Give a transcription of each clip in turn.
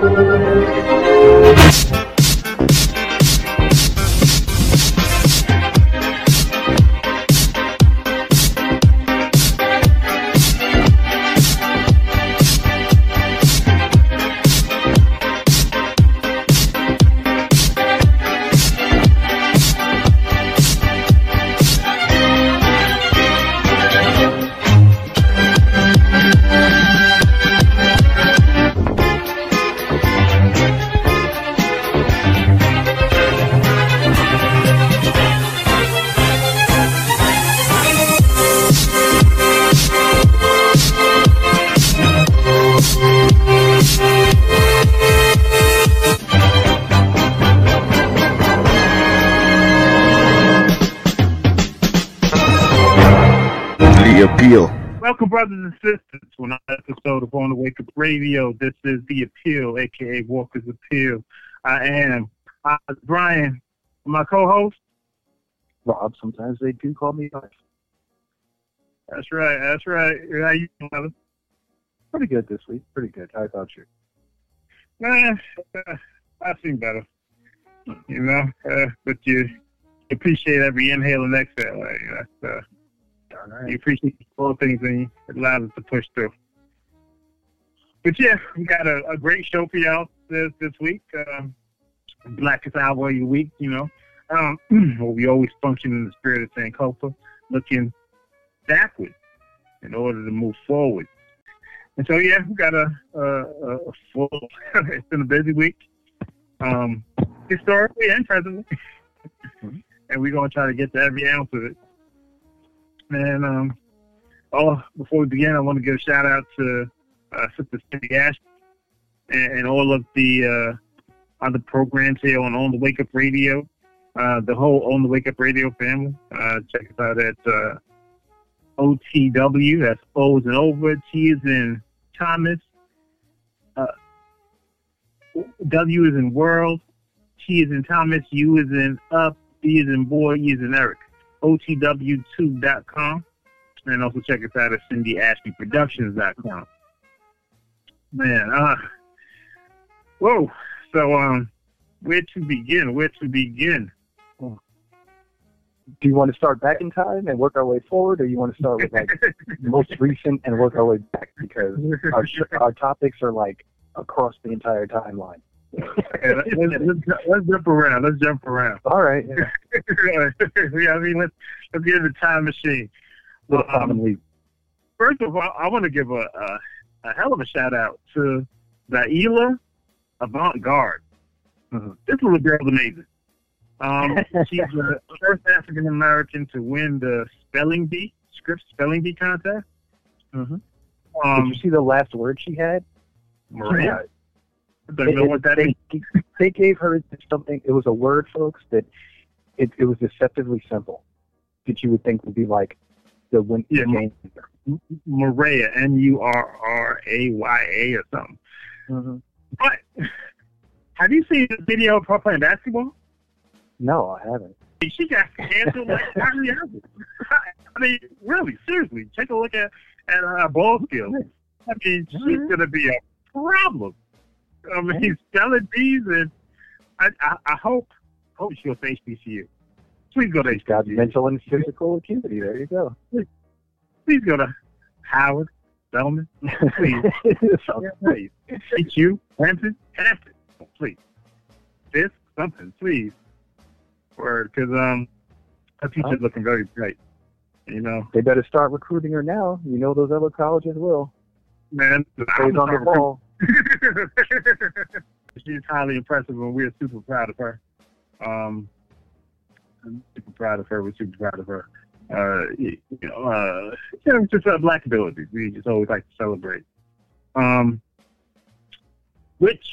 The Welcome, brothers and sisters, to another episode of On the Wake Up Radio. This is The Appeal, aka Walker's Appeal. I am uh, Brian, my co-host. Rob, sometimes they do call me. That's right, that's right. How you doing, brother? Pretty good this week. Pretty good. How about you? Eh, uh, I've seen better. You know, uh, but you appreciate every inhale and exhale. Like, that's, uh, You right. appreciate all things and it allows us to push through. But yeah, we got a, a great show for y'all this this week. Um, Blackest Hour of the week, you know. Um, well, we always function in the spirit of Sankofa, looking backwards in order to move forward. And so yeah, we got a, a, a full. it's been a busy week, um, historically and presently, and we're gonna try to get to every ounce of it. And um, oh, before we begin, I want to give a shout out to uh, Sister Cindy Ash and, and all of the uh, other programs here on On the Wake Up Radio, uh, the whole On the Wake Up Radio family. Uh, check us out at uh, OTW. That's O is in over, T is in Thomas, uh, W is in world, T is in Thomas, U is in up, B is in boy, E is in Eric. OTW2.com. And also check us out at CindyAshbyProductions.com. Man, uh, whoa. So, um, where to begin? Where to begin? Do you want to start back in time and work our way forward, or you want to start with like most recent and work our way back? Because our our topics are like across the entire timeline. Let's, let's, let's jump around. Let's jump around. All right. Yeah. yeah, I mean, let's let's get in the time machine. Little Um. First of all, I want to give a, a a hell of a shout out to Naila Avant Garde. Mhm. This little girl's amazing. Um, she's the first African American to win the spelling bee Scripps spelling bee contest. Mhm. Um, Did you see the last word she had? Murraya. Don't know what that they, is. they gave her something. It was a word, folks, that it, it was deceptively simple. That you would think would be like the win. Yeah, game. Murraya, M U R R A Y A or something. Mhm. But have you seen the video of her playing basketball? No, I haven't. She got handled like Irving. I mean, really, seriously, take a look at at her ball skills. I mean, she's gonna be a problem. I mean, spelling bees, and I, I, I hope hope she goes to HBCU. Please go to She's got HBCU. mental and physical acuity. There you go. Please go to Howard, Spelman, please. Please. HU, Hampton, Hampton, please. This, something, please. Word, because um, her teacher's Huh? looking very bright. You know, they better start recruiting her now. You know those other colleges will. man, Stays on the ball. She's highly impressive, and we're super proud of her. Um, I'm super proud of her. We're super proud of her. Uh, you know, uh, you know, just uh, black abilities. We just always like to celebrate. Um, which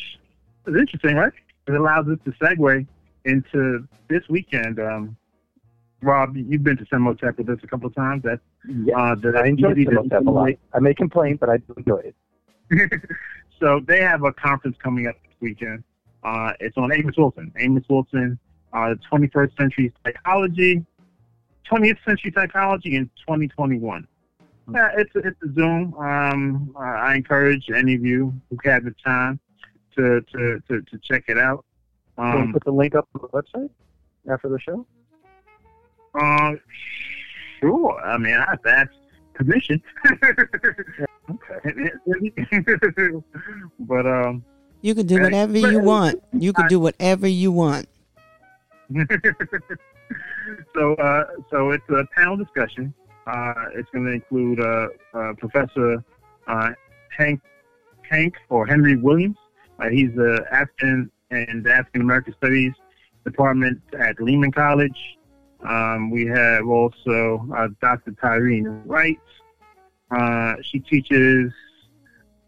is interesting, right? It allows us to segue into this weekend. Um, Rob, you've been to CEMOTAP with us a couple of times. That's Yeah, uh, the I enjoy easy to CEMOTAP a lot. I may complain, but I do enjoy it. so they have a conference coming up this weekend. Uh, it's on Amos Wilson. Amos Wilson, uh, 21st Century Psychology, 20th Century Psychology in 2021. Yeah, it's a, it's a Zoom. Um, uh, I encourage any of you who have the time to to to, to check it out. Um, put the link up on the website after the show? uh, sure. I mean, I have to ask permission. but um, You can do whatever you want. You can do whatever you want. so uh, so it's a panel discussion. Uh, it's going to include uh, uh, Professor uh, Hank Hank or Henry Williams. Uh, he's the African and African American Studies Department at Lehman College. Um, we have also uh, Dr. Tyrene Wright. Uh, she teaches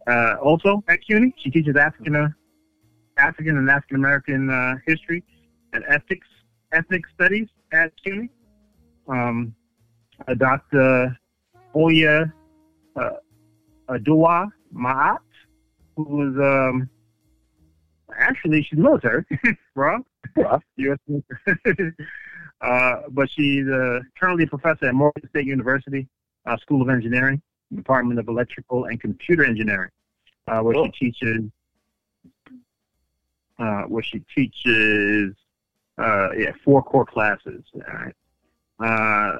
uh, also at CUNY. She teaches African uh, African and African American uh, history and ethics ethnic studies at CUNY. Um, Dr. Oya uh, Adua Ma'at, who was um, actually she's military. Yeah. U.S. uh, but she's uh, currently a professor at Morgan State University uh, School of Engineering, Department of Electrical and Computer Engineering, uh, where Cool. she teaches uh, where she teaches uh, yeah four core classes. All right. Uh,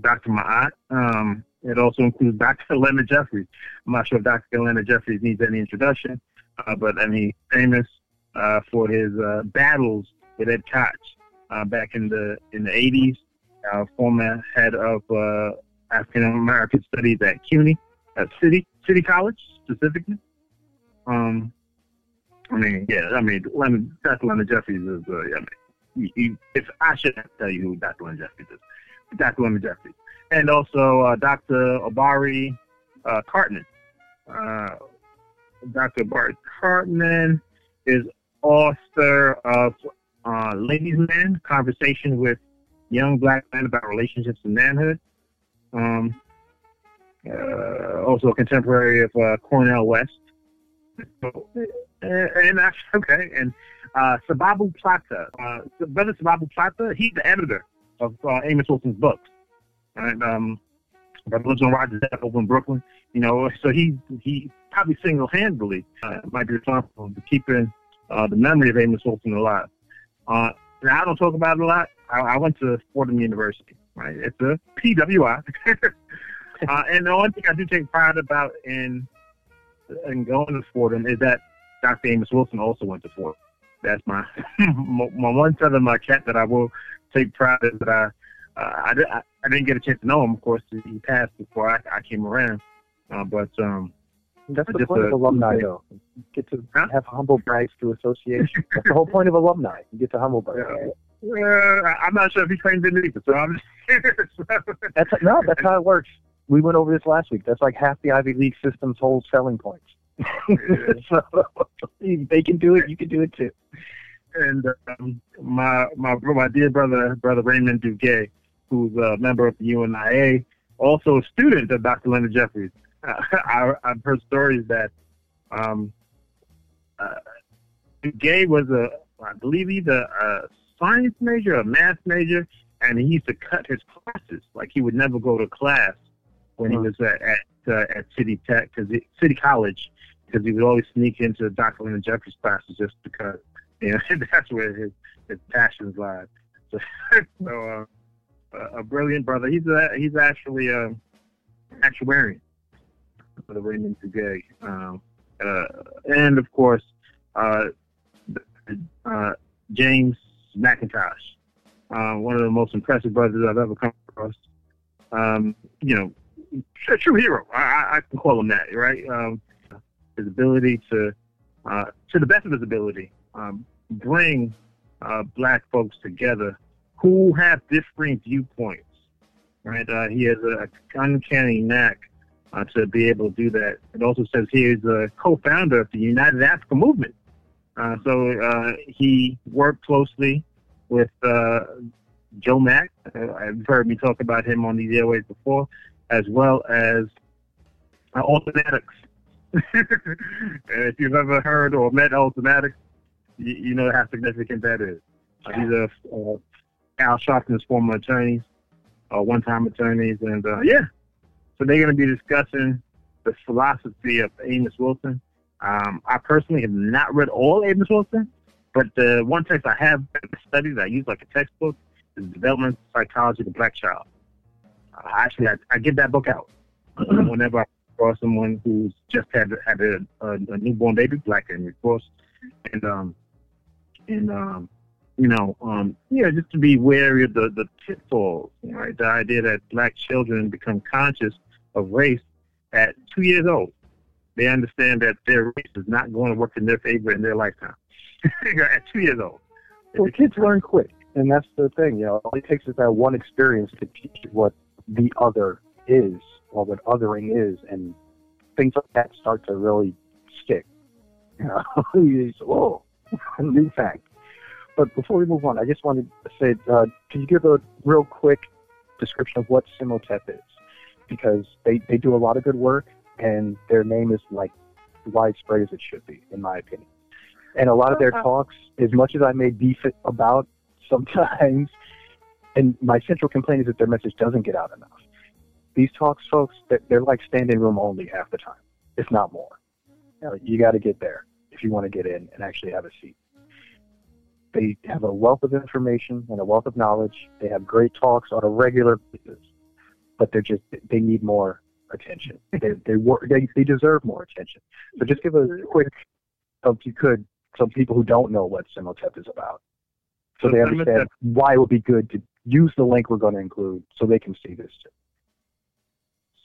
Dr. Ma'at. Um, it also includes Dr. Leonard Jeffries. I'm not sure if Dr. Leonard Jeffries needs any introduction, uh, but I mean, famous uh, for his uh, battles with Ed Koch uh, back in the in the 80s. Uh, former head of uh, African American Studies at CUNY, at City City College specifically. Um, I mean, yeah, I mean, Dr. Leonard Jeffries is. Uh, I mean, you, you, if I should tell you who Dr. Leonard Jeffries is, Dr. Leonard Jeffries, and also uh, Dr. Obari uh, Cartman. Uh, Dr. Bart Cartman is author of uh, Ladies Man, Conversation with Young Black Men About Relationships and Manhood. Um, uh, also a contemporary of uh, Cornel West. Uh, and that's okay. And uh, Sababu Plata, uh, Brother Sababu Plata, he's the editor of uh, Amos Wilson's books. And um, brother lives on Rogers Ave in Brooklyn. You know, so he he probably single-handedly uh, might be responsible for keeping the memory of Amos Wilson alive. Now, I don't talk about it a lot. I, I went to Fordham University, right? It's a PWI. uh, and the one thing I do take pride about in in going to Fordham is that Dr. Amos Wilson also went to Fordham. That's my my my one feather in my cap that I will take pride in. That I uh, I, I I didn't get a chance to know him. Of course, he passed before I, I came around. Uh, but um, That's the point a- of alumni, though. You get to Huh? have humble brags through association. That's the whole point of alumni. You get to humble brag. I- I'm not sure if he claims it either. So I'm That's no, that's how it works. We went over this last week. That's like half the Ivy League system's whole selling points. so they can do it, you can do it too. and um, my my my dear brother brother Raymond Duguay, who's a member of the UNIA, also a student of Dr. Leonard Jeffries. I, I've heard stories that um, uh, Duguay was a I believe he's a, a science major, a math major, and he used to cut his classes. Like he would never go to class when he was at at, uh, at City Tech, because City College, because he would always sneak into Dr. Leonard Jeffries classes just because you know that's where his his passions lie. So, so uh, a- brilliant brother. He's a he's actually a actuarian for the Raymond Duguay, um, uh, and of course uh, uh, James McIntosh, uh, one of the most impressive brothers I've ever come across. Um, you know, a true hero. I, I- can call him that, right? Um, his ability to, uh, to the best of his ability, um, bring uh, black folks together who have differing viewpoints, right? Uh, he has a uncanny knack uh, to be able to do that. It also says he is a co-founder of the United Africa Movement. Uh, so uh, he worked closely with uh, Joe Mack. Uh, I've heard me talk about him on these airways before, as well as uh, Alton Maddox. if you've ever heard or met Alton Maddox, you, you know how significant that is. Uh, these are uh, Al Sharpton's former attorneys, uh, one-time attorneys, and uh, yeah, so they're going to be discussing the philosophy of Amos Wilson. Um, I personally have not read all Amos Wilson, but the one text I have studied that I use like a textbook is Development Psychology of the Black Child. Uh, actually, I, I give that book out whenever I cross someone who's just had had a, a, a newborn baby, black and of course, and um, and um, you know, um, yeah, just to be wary of the the pitfalls, right? The idea that black children become conscious of race at two years old. They understand that their race is not going to work in their favor in their lifetime. at two years old. Well, kids learn quick, and that's the thing. You know, all it takes is that one experience to teach you what the other is, or what othering is, and things like that start to really stick. You know, you just, whoa, new fact. But before we move on, I just wanted to say, uh, can you give a real quick description of what CEMOTAP is? Because they, they do a lot of good work, and their name is like widespread as it should be, in my opinion. And a lot of their talks, as much as I may beef it about sometimes, and my central complaint is that their message doesn't get out enough. These talks, folks, they're, they're like standing room only half the time, if not more. You, know, you got to get there if you want to get in and actually have a seat. They have a wealth of information and a wealth of knowledge. They have great talks on a regular basis, but they're just they need more attention. they they they they deserve more attention. So just give a quick, if you could, some people who don't know what CEMOTAP is about, so So they understand CEMOTAP- why it would be good to use the link we're going to include, so they can see this too.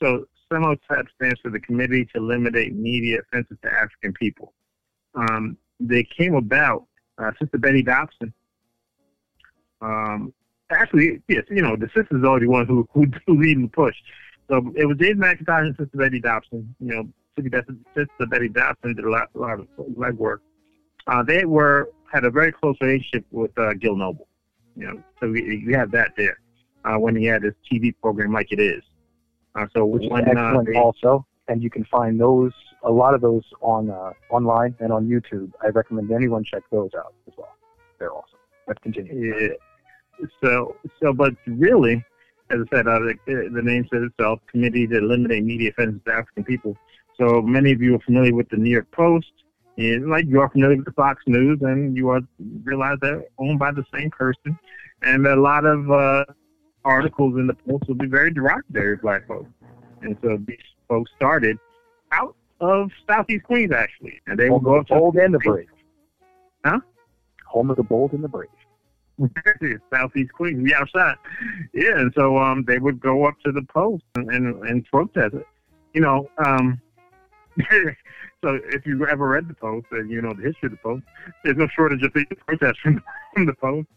So CEMOTAP stands for the Committee to Eliminate Media Offenses to African People. Um, they came about uh, Sister Betty Dopson. Um, actually, yes, you know, the sister's already one who who leading the push. So it was James McIntyre and Sister Betty Dopson. You know, Sister Betty- Dopson did a lot, a lot of legwork. Uh, they were had a very close relationship with uh, Gil Noble. You know, so we, we have that there uh, when he had his TV program like it is. Uh, so which when uh, they, also. And you can find those, a lot of those on uh, online and on YouTube. I recommend anyone check those out as well. They're awesome. But continue. Yeah. So, so, but really, as I said, uh, the, the name says itself, Committee to Eliminate Media Offenses to African People. So many of you are familiar with the New York Post, and like you are familiar with the Fox News, and you are realize they're owned by the same person, and a lot of uh, articles in the Post will be very derogatory of black folks. And so these folks started out of Southeast Queens, actually, and they will Home go of up the to bold and the brave. Huh? Home of the bold and the brave. Southeast Queens, we outside. Yeah, and so um, they would go up to the post and, and, and protest it. You know, um, so if you ever read the post and you know the history of the post, there's no shortage of protests from, from the post.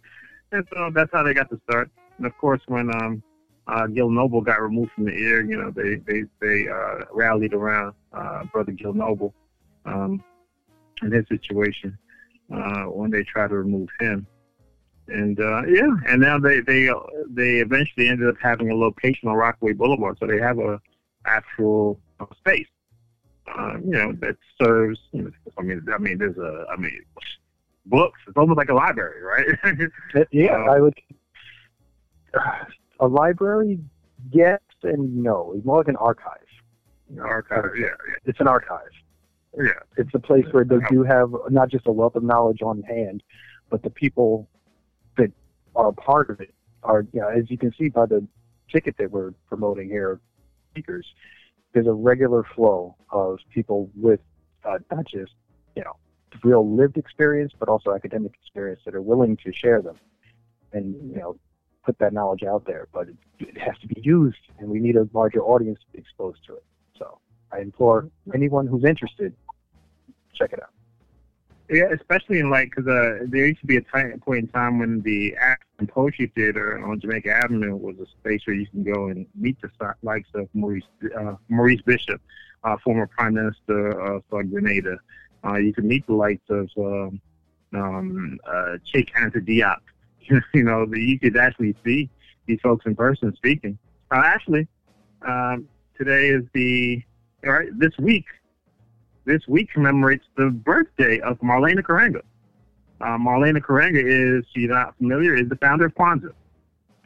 And so that's how they got to start. And of course, when um, uh, Gil Noble got removed from the air, you know, they they they uh, rallied around uh, Brother Gil Noble um, in his situation uh, when they tried to remove him and uh, yeah, and now they they they eventually ended up having a location on Rockaway Boulevard, so they have a actual uh, space, uh, you know, that serves. You know, I mean, I mean, there's a, I mean, books. It's almost like a library, right? Yeah, Uh, I would. A library, yes and no. It's more like an archive. Archive, yeah, It's an archive. yeah. It's a place where they do have not just a wealth of knowledge on hand, but the people are a part of it are, you know, as you can see by the ticket that we're promoting here, speakers, there's a regular flow of people with uh, not just, you know, real lived experience, but also academic experience that are willing to share them and, you know, put that knowledge out there. But it, it has to be used, and we need a larger audience to be exposed to it. So I implore anyone who's interested, check it out. Yeah, especially in like because uh, there used to be a time, point in time when the African Poetry Theater on Jamaica Avenue was a space where you can go and meet the likes of Maurice uh, Maurice Bishop, uh, former Prime Minister of uh, Grenada. Uh, you can meet the likes of um, um, uh, Cheikh Anta Diop. you know, the, you could actually see these folks in person speaking. Uh, actually, um, today is the all right. This week this week commemorates the birthday of Maulana Karenga. Uh, Maulana Karenga is, if you're not familiar, is the founder of Kwanzaa,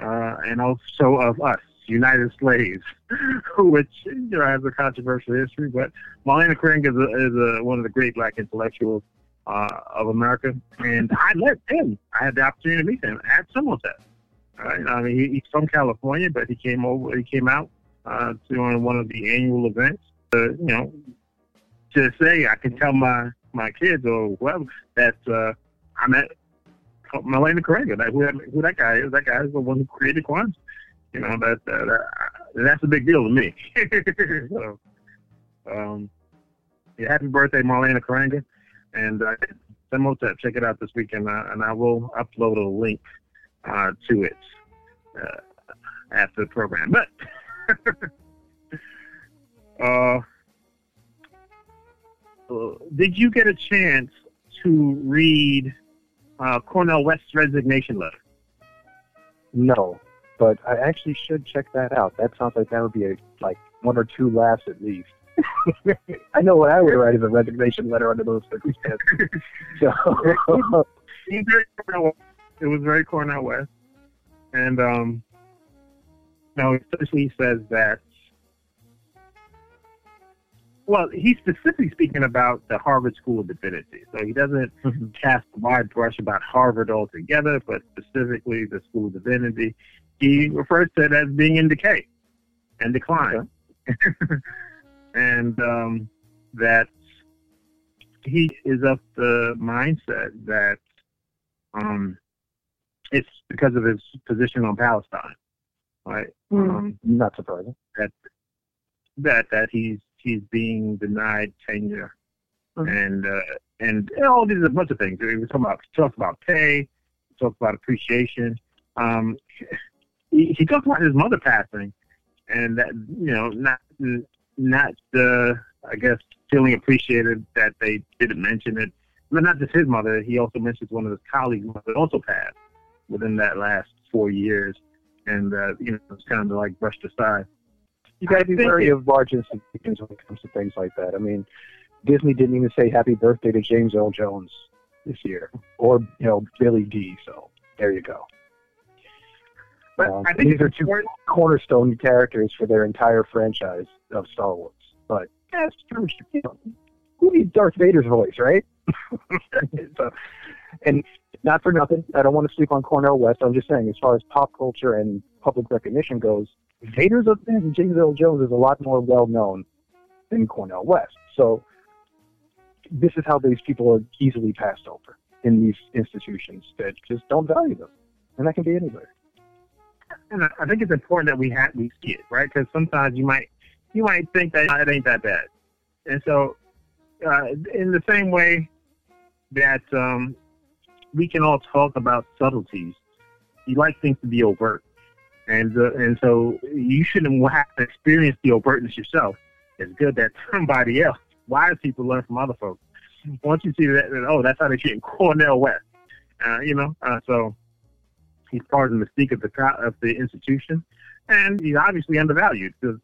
uh, and also of us. United Slaves, which you know has a controversial history. But Maulana Karenga is, a, is a, one of the great black intellectuals uh, of America, and I met him. I had the opportunity to meet him at CEMOTAP. Right? I mean, he, he's from California, but he came over. He came out uh, during one of the annual events. Uh, you know, to say I can tell my my kids or whoever that uh, I met Maulana Karenga. That who who that guy is? That guy is the one who created Kwanzaa. You know that, that, that that's a big deal to me. so, um, yeah, happy birthday, Maulana Karenga, and uh, CEMOTAP. Check it out this weekend, uh, and I will upload a link uh, to it uh, after the program. But uh, did you get a chance to read uh, Cornel West's resignation letter? No, but I actually should check that out. That sounds like that would be a like one or two laughs at least. I know what I would write as a resignation letter under those circumstances. so it was very Cornel West, and um, now essentially says that. Well, he's specifically speaking about the Harvard School of Divinity. So he doesn't mm-hmm. cast a wide brush about Harvard altogether, but specifically the School of Divinity. He refers to it as being in decay and decline. Okay. and um, that he is of the mindset that um, it's because of his position on Palestine, right? Mm. Um, Not surprising. That that that he's he's being denied tenure, mm-hmm. and uh, and all these a bunch of things. We talk about talks about pay, talks about appreciation. Um, he, he talks about his mother passing, and that you know not not the I guess feeling appreciated that they didn't mention it. But not just his mother. He also mentions one of his colleagues' mother also passed within that last four years, and uh, you know it's kind of like brushed aside. You got to be wary of large institutions when it comes to things like that. I mean, Disney didn't even say happy birthday to James Earl Jones this year, or you know Billy Dee. So there you go. But um, I think these are two cornerstone characters for their entire franchise of Star Wars. But it's true. You know, who needs Darth Vader's voice, right? so, and not for nothing, I don't want to sleep on Cornel West. I'm just saying, as far as pop culture and public recognition goes, Vader's of things and James Earl Jones is a lot more well known than Cornel West. So this is how these people are easily passed over in these institutions that just don't value them, and that can be anywhere. And I think it's important that we have we see it right because sometimes you might you might think that it ain't that bad, and so uh, in the same way that um, we can all talk about subtleties. You like things to be overt, and uh, and so you shouldn't have to experience the overtness yourself. It's good that somebody else, wise people, learn from other folks. Once you see that, that oh, that's how they treat Cornel West. Uh, you know, uh, so he's part of the mystique of the of the institution, and he's obviously undervalued because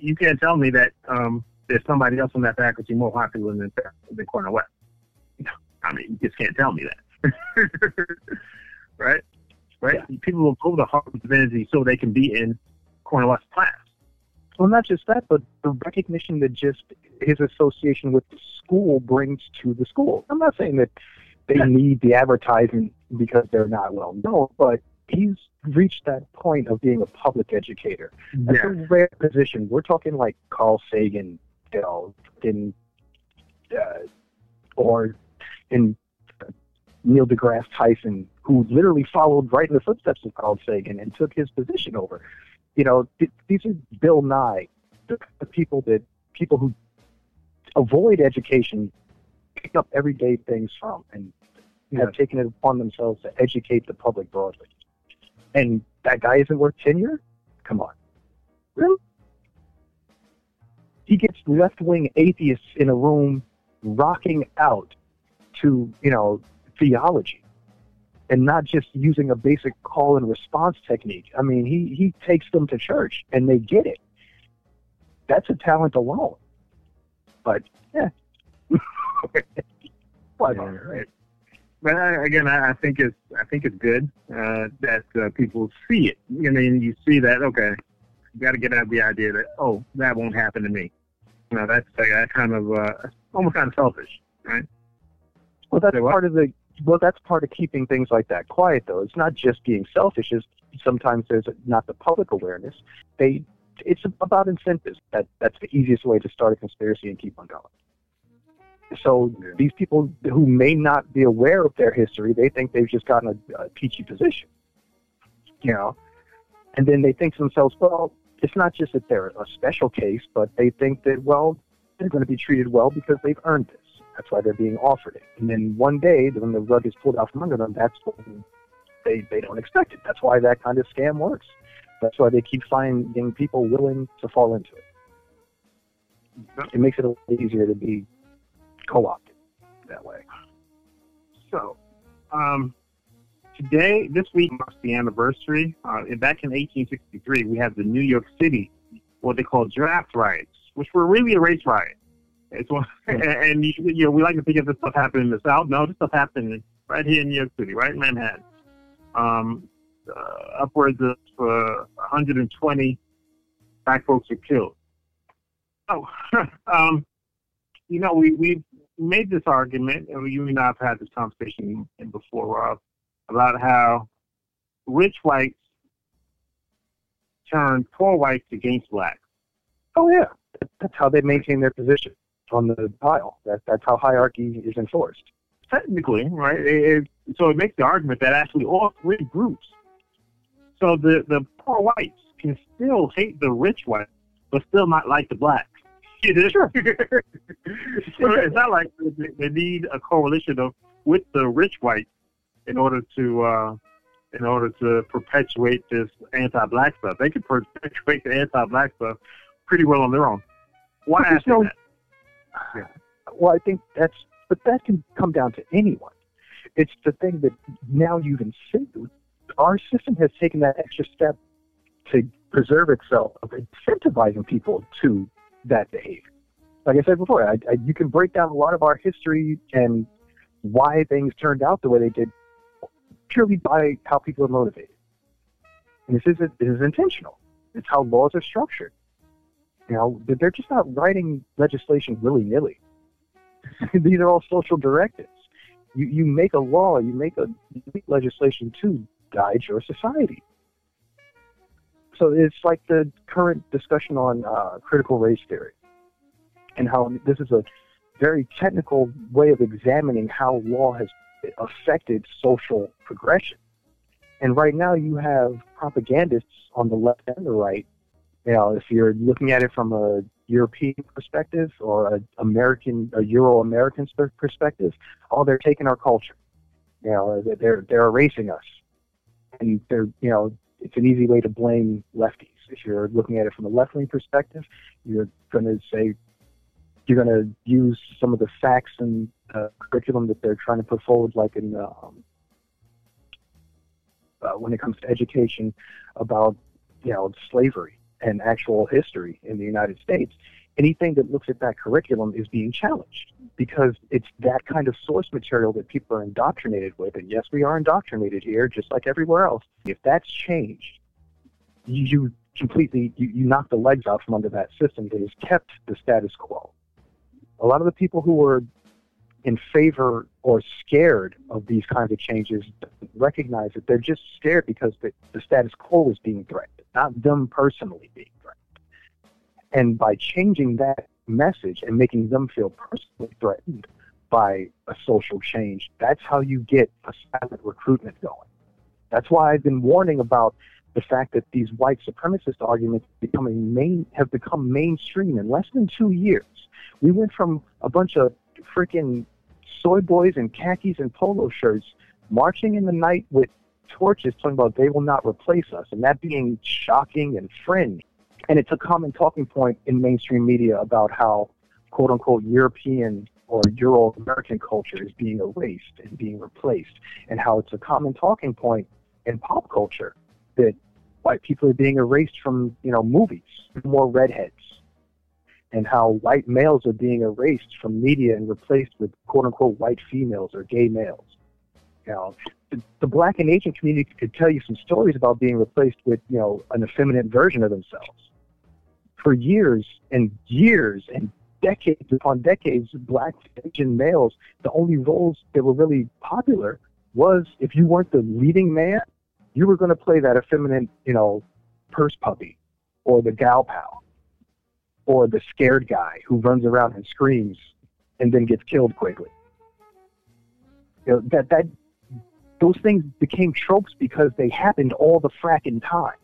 you can't tell me that um, there's somebody else on that faculty more popular than than Cornel West. I mean, you just can't tell me that. right? Right? Yeah. People will go to Harvard Divinity so they can be in Cornel West class. Well, not just that, but the recognition that just his association with the school brings to the school. I'm not saying that they yeah. need the advertising because they're not well known, but he's reached that point of being a public educator. That's yeah. a rare position. We're talking like Carl Sagan, you know, in uh, or in Neil deGrasse Tyson, who literally followed right in the footsteps of Carl Sagan and took his position over. You know, th- these are Bill Nye, the, the people that people who avoid education pick up everyday things from and have taken it upon themselves to educate the public broadly. And that guy isn't worth tenure? Come on. Really? He gets left wing atheists in a room rocking out to, you know, theology and not just using a basic call and response technique. I mean, he, he takes them to church and they get it. That's a talent alone. But, yeah. yeah right. But I, again, I, I think it's I think it's good uh, that uh, people see it. I mean, you see that okay, You got to get out of the idea that oh, that won't happen to me. You know, that's like, that kind of uh, almost kind of selfish, right? Well, that's what? part of the. Well, that's part of keeping things like that quiet, though. It's not just being selfish. It's sometimes there's not the public awareness. They, it's about incentives. That that's the easiest way to start a conspiracy and keep on going. So these people who may not be aware of their history, they think they've just gotten a, a peachy position, you know, and then they think to themselves, well, it's not just that they're a special case, but they think that well, they're going to be treated well because they've earned this. That's why they're being offered it. And then one day, when the rug is pulled out from under them, that's when they they don't expect it. That's why that kind of scam works. That's why they keep finding people willing to fall into it. It makes it a little easier to be co-opted that way. So, um, today, this week marks the anniversary. Uh, back in 1863, we had the New York City, what they call draft riots, which were really a race riot. It's one, and, and you, know, we like to think of this stuff happening in the South. No, this stuff happened right here in New York City, right in Manhattan. Um, uh, upwards of uh, 120 black folks were killed. Oh, um, you know, we we made this argument, and you and I have had this conversation before, Rob, about how rich whites turn poor whites against blacks. Oh yeah, that's how they maintain their position on the pile. That that's how hierarchy is enforced. Technically, right? It, it, so it makes the argument that actually all three groups. So the the poor whites can still hate the rich whites, but still not like the blacks. Sure. so it's not like they, they need a coalition of with the rich whites in order to uh, in order to perpetuate this anti-black stuff. They can perpetuate the anti-black stuff pretty well on their own. Why ask no- that? Well, I think that's, but that can come down to anyone. It's the thing that now you've incentivized. Our system has taken that extra step to preserve itself of incentivizing people to that behavior. Like I said before, I, I, you can break down a lot of our history and why things turned out the way they did purely by how people are motivated. And this isn't this is intentional. It's how laws are structured. Know, they're just not writing legislation willy nilly. These are all social directives. You you make a law, you make a you make legislation to guide your society. So it's like the current discussion on uh, critical race theory, and how this is a very technical way of examining how law has affected social progression. And right now, you have propagandists on the left and the right. You know, if you're looking at it from a European perspective or a American, a Euro-American perspective, oh, they're taking our culture. You know, they're they're erasing us, and they're you know, it's an easy way to blame lefties. If you're looking at it from a left-wing perspective, you're going to say you're going to use some of the facts and uh, curriculum that they're trying to put forward, like in um, uh, when it comes to education about you know slavery and actual history in the United States. Anything that looks at that curriculum is being challenged because it's that kind of source material that people are indoctrinated with. And yes, we are indoctrinated here, just like everywhere else. If that's changed, you, completely you, you knock the legs out from under that system that has kept the status quo. A lot of the people who were in favor or scared of these kinds of changes recognize that they're just scared because the, the status quo is being threatened, not them personally being threatened. And by changing that message and making them feel personally threatened by a social change, that's how you get a silent recruitment going. That's why I've been warning about the fact that these white supremacist arguments becoming main have become mainstream in less than two years. We went from a bunch of freaking soy boys in khakis and polo shirts marching in the night with torches talking about they will not replace us and that being shocking and fringe. And it's a common talking point in mainstream media about how quote unquote European or Euro American culture is being erased and being replaced and how it's a common talking point in pop culture that white people are being erased from, you know, movies, more redheads and how white males are being erased from media and replaced with quote unquote white females or gay males. Know, the, the black and Asian community could tell you some stories about being replaced with, you know, an effeminate version of themselves. For years and years and decades upon decades, black Asian males, the only roles that were really popular was if you weren't the leading man, you were going to play that effeminate, you know, purse puppy or the gal pal or the scared guy who runs around and screams and then gets killed quickly. You know, that that those things became tropes because they happened all the fracking time.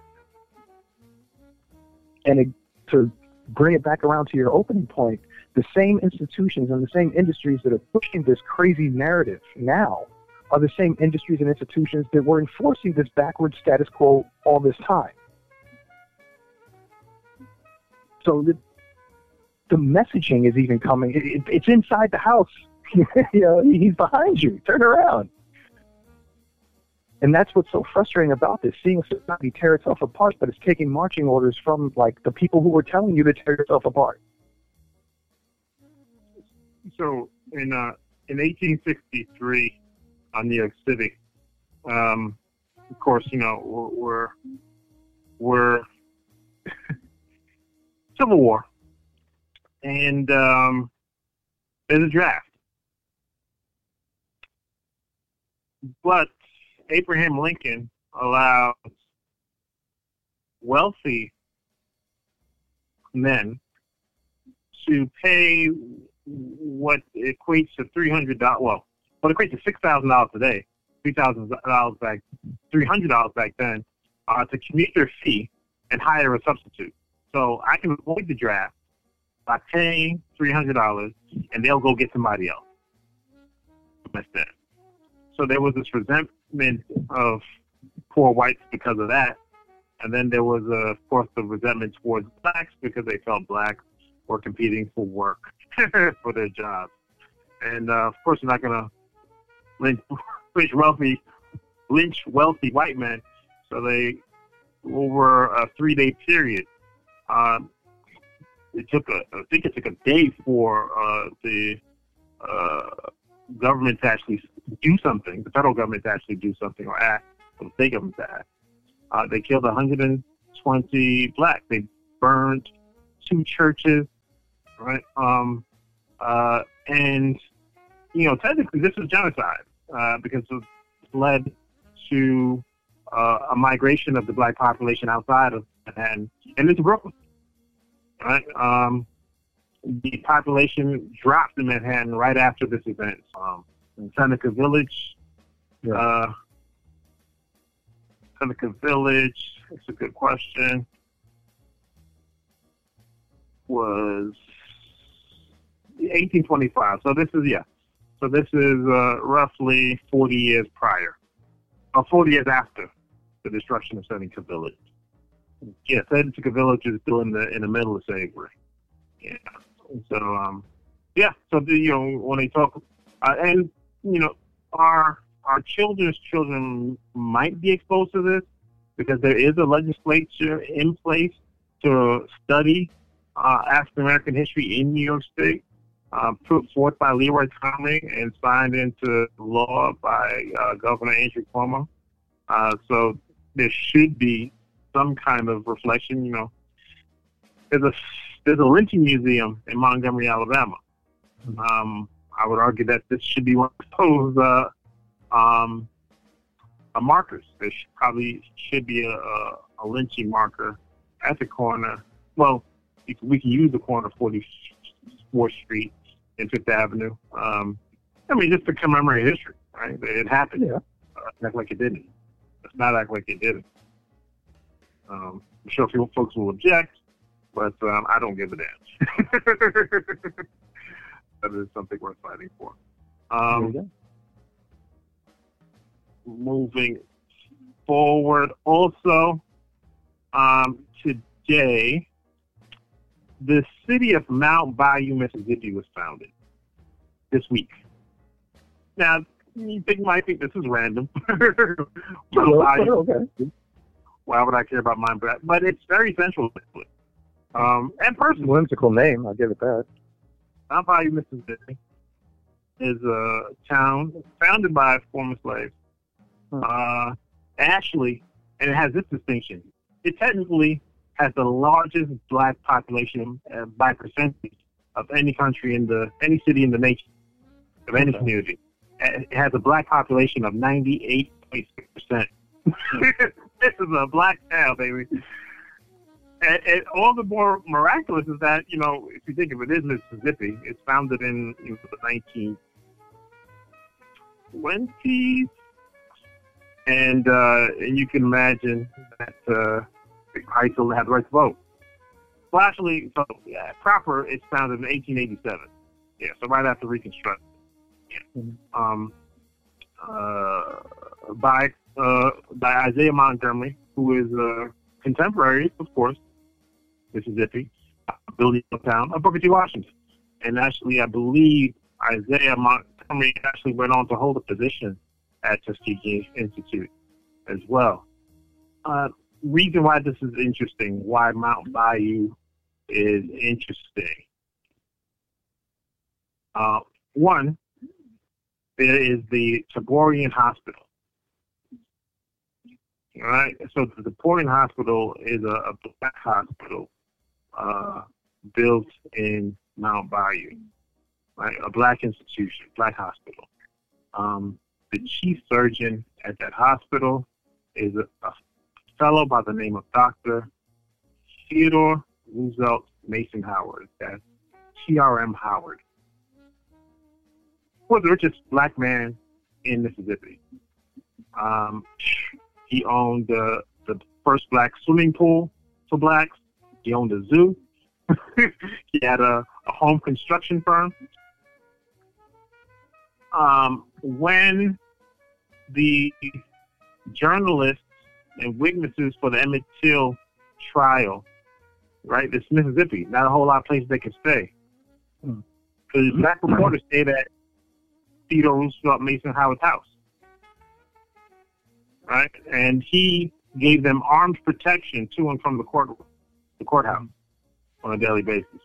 And it, to bring it back around to your opening point, the same institutions and the same industries that are pushing this crazy narrative now are the same industries and institutions that were enforcing this backward status quo all this time. So the, the messaging is even coming. It, it, it's inside the house. he's behind you. Turn around. And that's what's so frustrating about this, seeing society tear itself apart, but it's taking marching orders from like the people who were telling you to tear yourself apart. So in uh, in 1863, on New York City, um, of course, you know we're we're, Civil War, and um, there's a draft, but Abraham Lincoln allows wealthy men to pay what equates to three hundred dollars. Well, what equates to six thousand dollars today, three thousand dollars back, three hundred dollars back then, uh, to commute their fee and hire a substitute. So I can avoid the draft by paying three hundred dollars, and they'll go get somebody else. That's Instead. So there was this resentment of poor whites because of that, and then there was, uh, of course, the resentment towards blacks because they felt blacks were competing for work for their jobs. And uh, of course, you're not going to lynch, lynch wealthy, lynch wealthy white men. So they, over a three-day period, um, it took a, I think it took a day for uh, the uh, government to actually do something, the federal government to actually do something or act, or the state government to act. Uh, they killed 120 blacks. They burned two churches, right? Um, uh, and you know, technically, this is genocide uh, because it led to uh, a migration of the black population outside of Manhattan and into Brooklyn. Right? Um, the population dropped in Manhattan right after this event. Um, in Seneca Village, Yeah. uh, Seneca Village, that's a good question, was 1825. So this is, yeah. So this is uh, roughly 40 years prior, or 40 years after the destruction of Seneca Village. Yeah, Seneca Village is still in the in the middle of slavery. Yeah. So um, yeah. So the, you know when they talk, uh, and you know our our children's children might be exposed to this because there is a legislature in place to study uh, African American history in New York State, uh, put forth by Leroy Conley and signed into law by uh, Governor Andrew Cuomo. Uh, so there should be some kind of reflection. You know, there's a there's a lynching museum in Montgomery, Alabama. Um, I would argue that this should be one of those uh, um, uh, markers. There should, probably should be a, a, a lynching marker at the corner. Well, we can- we can use the corner of 44th Street and Fifth Avenue. Um, I mean, just to commemorate history, right? It happened. Yeah. Uh, act like it didn't. Let's not act like it didn't. Um, I'm sure a few folks will object, but um, I don't give a damn. that is something worth fighting for. Um, moving forward, also um, today, the city of Mound Bayou, Mississippi, was founded this week. Now, you think might think this is random. Mound Bayou, okay. why would I care about mine? But but it's very central. Um, and personal. Whimsical name, I'll give it that. Bayou, Mississippi. is a town founded by former slaves. Uh, actually, and it has this distinction. It technically has the largest black population uh, by percentage of any country in the any city in the nation of any Okay. community. It has a black population of ninety eight point six percent. This is a black town, baby. And, and all the more miraculous is that you know if you think of it, it is Mississippi. It's founded in you know, the nineteen twenties, and uh, and you can imagine that uh, high school had the right to vote. Well, actually, so yeah, proper, it's founded in 1887. Yeah, so right after Reconstruction. Yeah. Mhm. Um, uh, by uh, by Isaiah Montgomery, who is a contemporary, of course, Mississippi, building town of Booker T. Washington. And actually, I believe Isaiah Montgomery actually went on to hold a position at Tuskegee Institute as well. Uh, reason why this is interesting, why Mound Bayou is interesting. Uh, one, there is the Taborian Hospital. All right, so the Taborian Hospital is a, a black hospital uh, built in Mound Bayou, right? A black institution, black hospital. Um, the chief surgeon at that hospital is a, a fellow by the name of Dr. Theodore Roosevelt Mason Howard. That's T.R.M. Howard. Was the richest black man in Mississippi. Um, he owned uh, the first black swimming pool for blacks. He owned a zoo. he had a, a home construction firm. Um, when the journalists and witnesses for the Emmett Till trial, right? This Mississippi, not a whole lot of places they could stay. Because black reporters stayed at Theodore Roosevelt Mason Howard's house, right? And he gave them armed protection to and from the court, the courthouse, on a daily basis.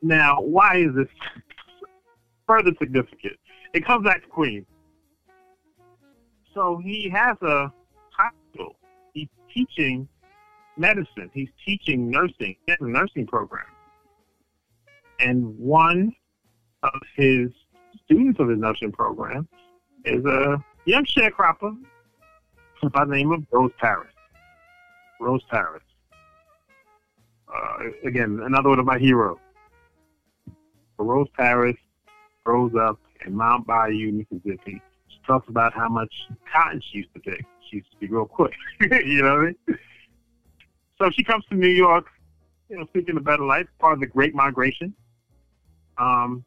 Now, why is this further significant? It comes back to Queens. So he has a hospital. He's teaching medicine. He's teaching nursing. He has a nursing program. And one of his students of his nursing program is a young sharecropper by the name of Rose Paris. Rose Paris. Uh, again, another one of my heroes. Rose Paris grows up in Mound Bayou, Mississippi. She talks about how much cotton she used to pick. She used to be real quick. you know what I mean? So she comes to New York, you know, seeking a better life, part of the Great Migration. Um,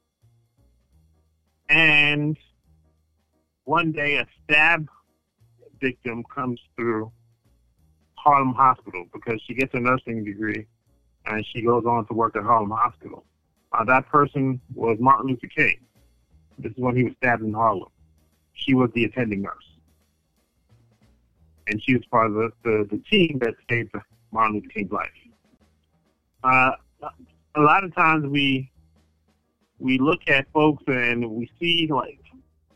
and one day a stab victim comes through Harlem Hospital because she gets a nursing degree and she goes on to work at Harlem Hospital. Uh, that person was Martin Luther King. This is when he was stabbed in Harlem. She was the attending nurse. And she was part of the, the, the team that saved Martin Luther King's life. Uh, a lot of times we we look at folks and we see like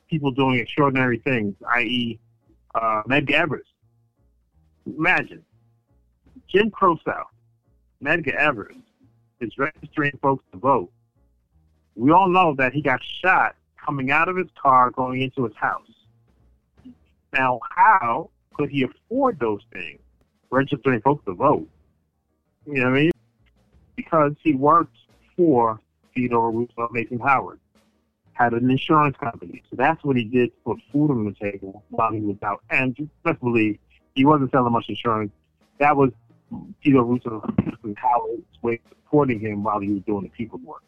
people doing extraordinary things, i.e., uh, Medgar Evers. Imagine Jim Crow South, Medgar Evers is registering folks to vote. We all know that he got shot coming out of his car going into his house. Now, how could he afford those things, registering folks to vote? You know what I mean? Because he worked for Theodore Roosevelt Mason Howard, had an insurance company. So that's what he did to put food on the table while he was out. And let's believe he wasn't selling much insurance. That was Theodore Roosevelt Mason Howard's way of supporting him while he was doing the people's work.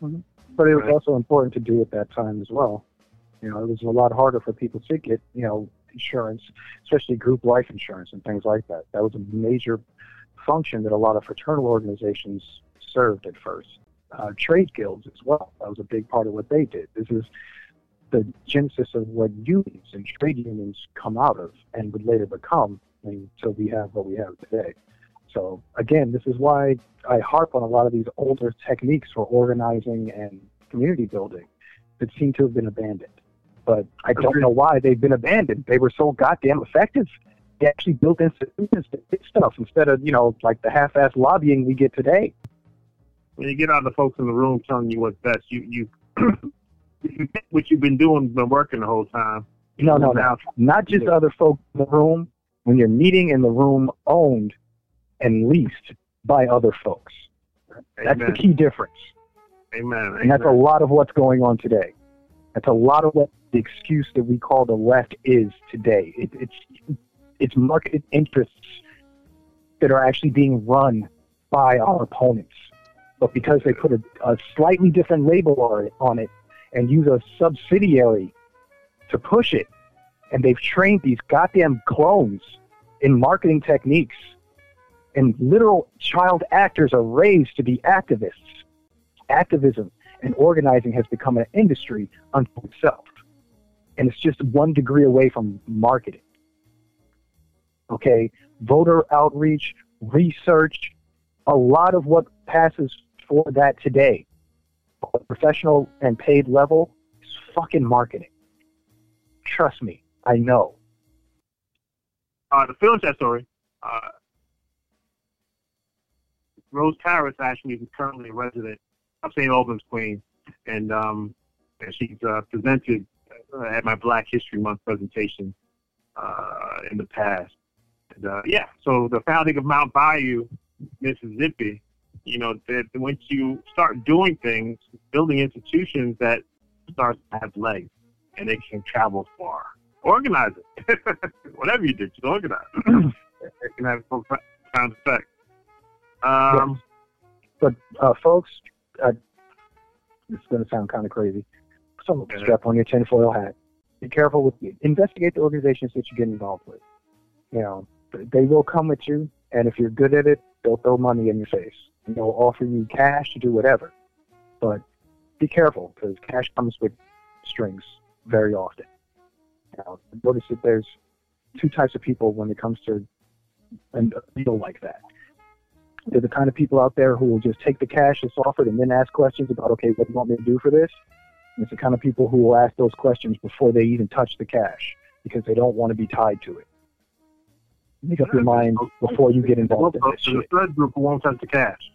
But it was Right. also important to do at that time as well. You know, it was a lot harder for people to get, you know, insurance, especially group life insurance and things like that. That was a major function that a lot of fraternal organizations served at first. Uh, trade guilds as well. That was a big part of what they did. This is the genesis of what unions and trade unions come out of and would later become until we have what we have today. So again, this is why I harp on a lot of these older techniques for organizing and community building that seem to have been abandoned. But I don't know why they've been abandoned. They were so goddamn effective. They actually built institutions to fix stuff instead of, you know, like the half-assed lobbying we get today. When you get out of the folks in the room telling you what's best, you you you think what you've been doing, been working the whole time. No, no, no. Not just other folks in the room. When you're meeting in the room owned and leased by other folks. That's the key difference. Amen. And that's a lot of what's going on today. That's a lot of what the excuse that we call the left is today. It, it's it's market interests that are actually being run by our opponents. But because they put a, a slightly different label on it, on it and use a subsidiary to push it, and they've trained these goddamn clones in marketing techniques, and literal child actors are raised to be activists. Activism and organizing has become an industry unto itself. And it's just one degree away from marketing. Okay, voter outreach, research, a lot of what passes for that today, professional and paid level, is fucking marketing. Trust me, I know. Uh, to finish that story, uh, Rose Paris actually is currently a resident of St. Albans, Queens, and um, and she's uh, presented at my Black History Month presentation uh, in the past. And, uh, yeah, so the founding of Mound Bayou, Mississippi, you know, that once you start doing things, building institutions that start to have legs and they can travel far. Organize it. Whatever you do, just organize it. can have a profound effect. Um, But uh, folks, uh, this is going to sound kind of crazy. So Okay. strap on your tinfoil hat. Be careful with investigate the organizations that you get involved with. You know, they will come at you, and if you're good at it, they'll throw money in your face. They'll offer you cash to do whatever. But be careful because cash comes with strings very often. Now, notice that there's two types of people when it comes to a deal like that. They're the kind of people out there who will just take the cash that's offered and then ask questions about, okay, what do you want me to do for this? And it's the kind of people who will ask those questions before they even touch the cash because they don't want to be tied to it. Make up your mind before you get involved in this the third group won't the cash.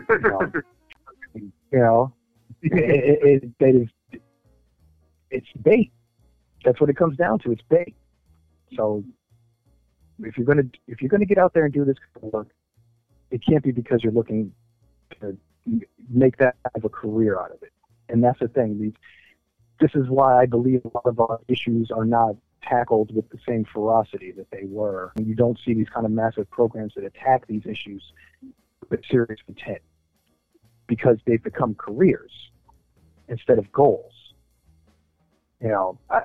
You know, it, it, it, it it's bait. That's what it comes down to. It's bait. So if you're gonna if you're gonna get out there and do this work, it can't be because you're looking to make that have a career out of it. And that's the thing. These, this is why I believe a lot of our issues are not tackled with the same ferocity that they were. You don't see these kind of massive programs that attack these issues with serious intent because they've become careers instead of goals. You know, I,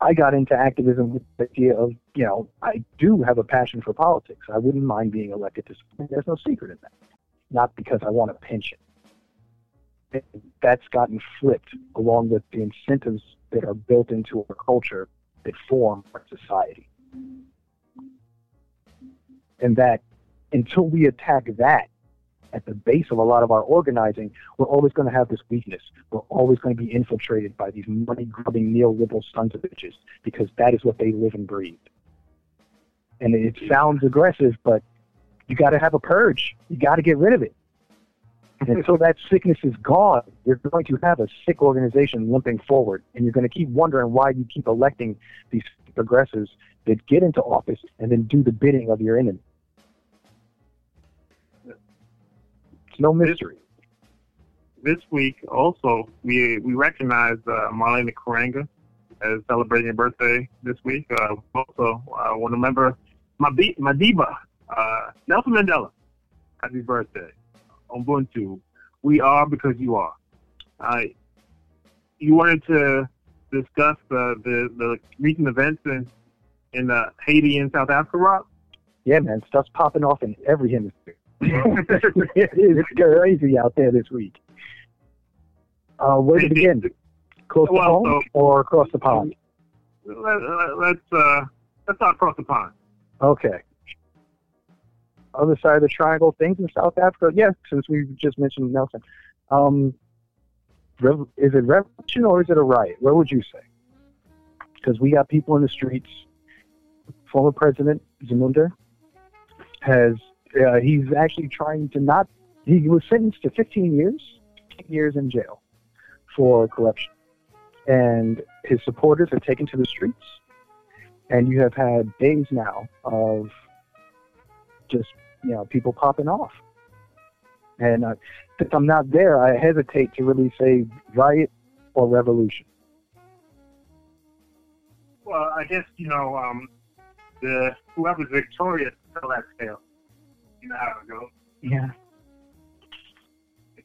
I got into activism with the idea of, you know, I do have a passion for politics. I wouldn't mind being elected to something. There's no secret in that. Not because I want a pension. And That's gotten flipped along with the incentives that are built into our culture that form our society. And that until we attack that at the base of a lot of our organizing, we're always going to have this weakness. We're always going to be infiltrated by these money grubbing neoliberal sons of bitches because that is what they live and breathe. And it sounds aggressive, but you got to have a purge. You got to get rid of it. And until that sickness is gone, you're going to have a sick organization limping forward, and you're going to keep wondering why you keep electing these progressives that get into office and then do the bidding of your enemy. It's no mystery. this week also we we recognize uh, Maulana Karenga as celebrating her birthday this week. Uh, also, I want to remember my be- my diva, uh, Nelson Mandela. Happy birthday, Ubuntu. We are because you are. Uh, you wanted to discuss the the, the recent events in in uh, Haiti and South Africa, Rob? Yeah, man, stuff's popping off in every hemisphere. it is crazy out there this week. Uh, where to begin? Close to Well, home so- or across the pond? Let, let, let's uh, let's talk across the pond. Okay. other side of the triangle, things in South Africa, yeah, since we just mentioned Nelson, um, rev- is it revolution or is it a riot? What would you say? Because we got people in the streets. Former President Zamunda has, uh, he's actually trying to not, he was sentenced to 15 years, 15 years in jail for corruption. And his supporters are taken to the streets. And you have had days now of just, you know, people popping off. And uh, since I'm not there, I hesitate to really say riot or revolution. Well, I guess you know um, the whoever's victorious tell that tale. You know how it goes. Yeah.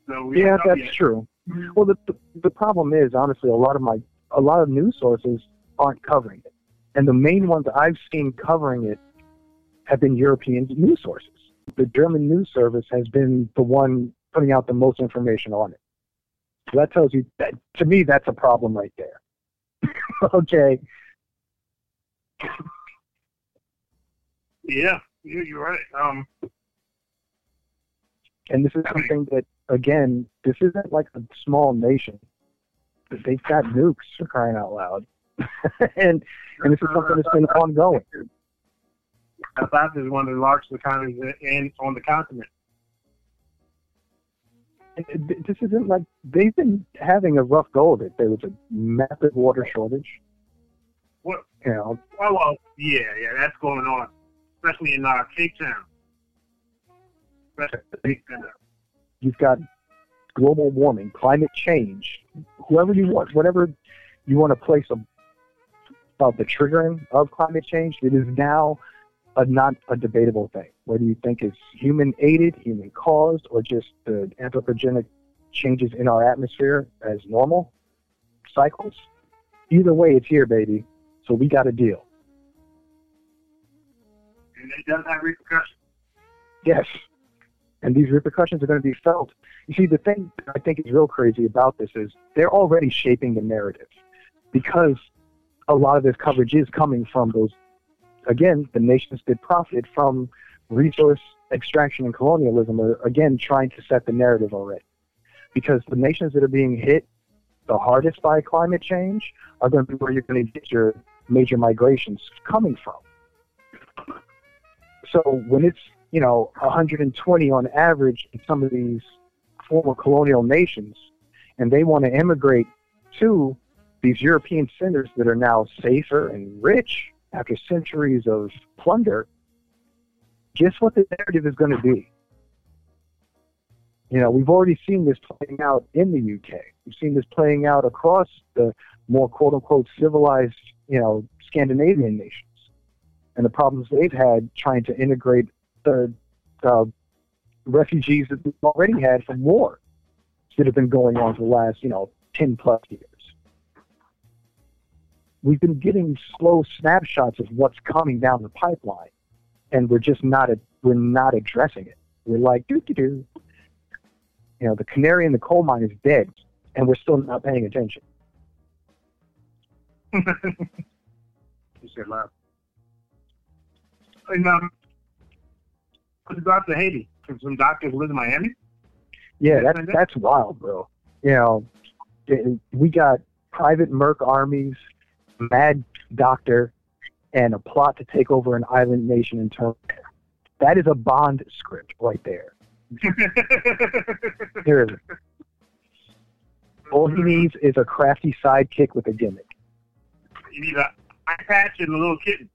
So Yeah, that's yet. true. Well, the, the the problem is honestly a lot of my a lot of news sources aren't covering it, and the main ones I've seen covering it have been European news sources. The German news service has been the one putting out the most information on it. So that tells you that to me that's a problem right there. okay. Yeah, you- you're right. Um, And this is something that, again, this isn't like a small nation. They've got nukes for crying out loud. and and this is something that's been ongoing. South is one of the largest economies in on the continent. And This isn't like they've been having a rough go of it. There was a massive water shortage. What? You know, Oh well, yeah, yeah, that's going on, especially in uh, Cape Town. You've got global warming, climate change, whoever you want, whatever you want to place a, about the triggering of climate change, it is now a not a debatable thing. Whether you think it's human aided, human caused, or just the anthropogenic changes in our atmosphere as normal cycles, either way, it's here, baby. So we got a deal. and it does have repercussions. Yes. And these repercussions are going to be felt. You see, the thing that I think is real crazy about this is they're already shaping the narrative because a lot of this coverage is coming from those, again, the nations that profit from resource extraction and colonialism are, again, trying to set the narrative already. Because the nations that are being hit the hardest by climate change are going to be where you're going to get your major migrations coming from. So when it's you know 120 on average in some of these former colonial nations, and they want to immigrate to these European centers that are now safer and rich after centuries of plunder, guess what the narrative is going to be? You know, we've already seen this playing out in the UK. We've seen this playing out across the more quote unquote civilized, you know, Scandinavian nations and the problems they've had trying to integrate the uh, refugees that we've already had from war that have been going on for the last, you know, 10 plus years. We've been getting slow snapshots of what's coming down the pipeline, and we're just not we're not addressing it. We're like, doo doo doo. You know, the canary in the coal mine is dead, and we're still not paying attention. you said loud. And um, what about to Haiti? From some doctors live in Miami? Yeah, that's that's wild, bro. You know, eh, we got private Merc armies, mad doctor, and a plot to take over an island nation in turn. That is a Bond script right there. There is. All he mm-hmm. needs is a crafty sidekick with a gimmick. you need an eye patch and a little kitten.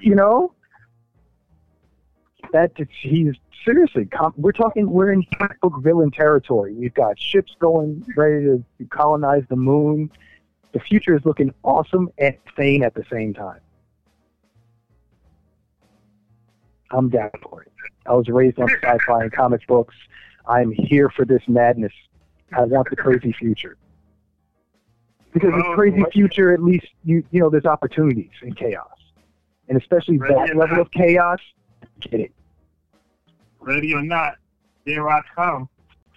You know, that he's seriously. Com- we're talking. We're in comic book villain territory. We've got ships going ready to colonize the moon. The future is looking awesome and insane at the same time. I'm down for it. I was raised on sci-fi and comic books. I'm here for this madness. I want the crazy future. Because Well, the oh, crazy what- future, at least you you know, there's opportunities in chaos, and especially Right, that yeah. level of chaos. Get it? Ready or not, there I come.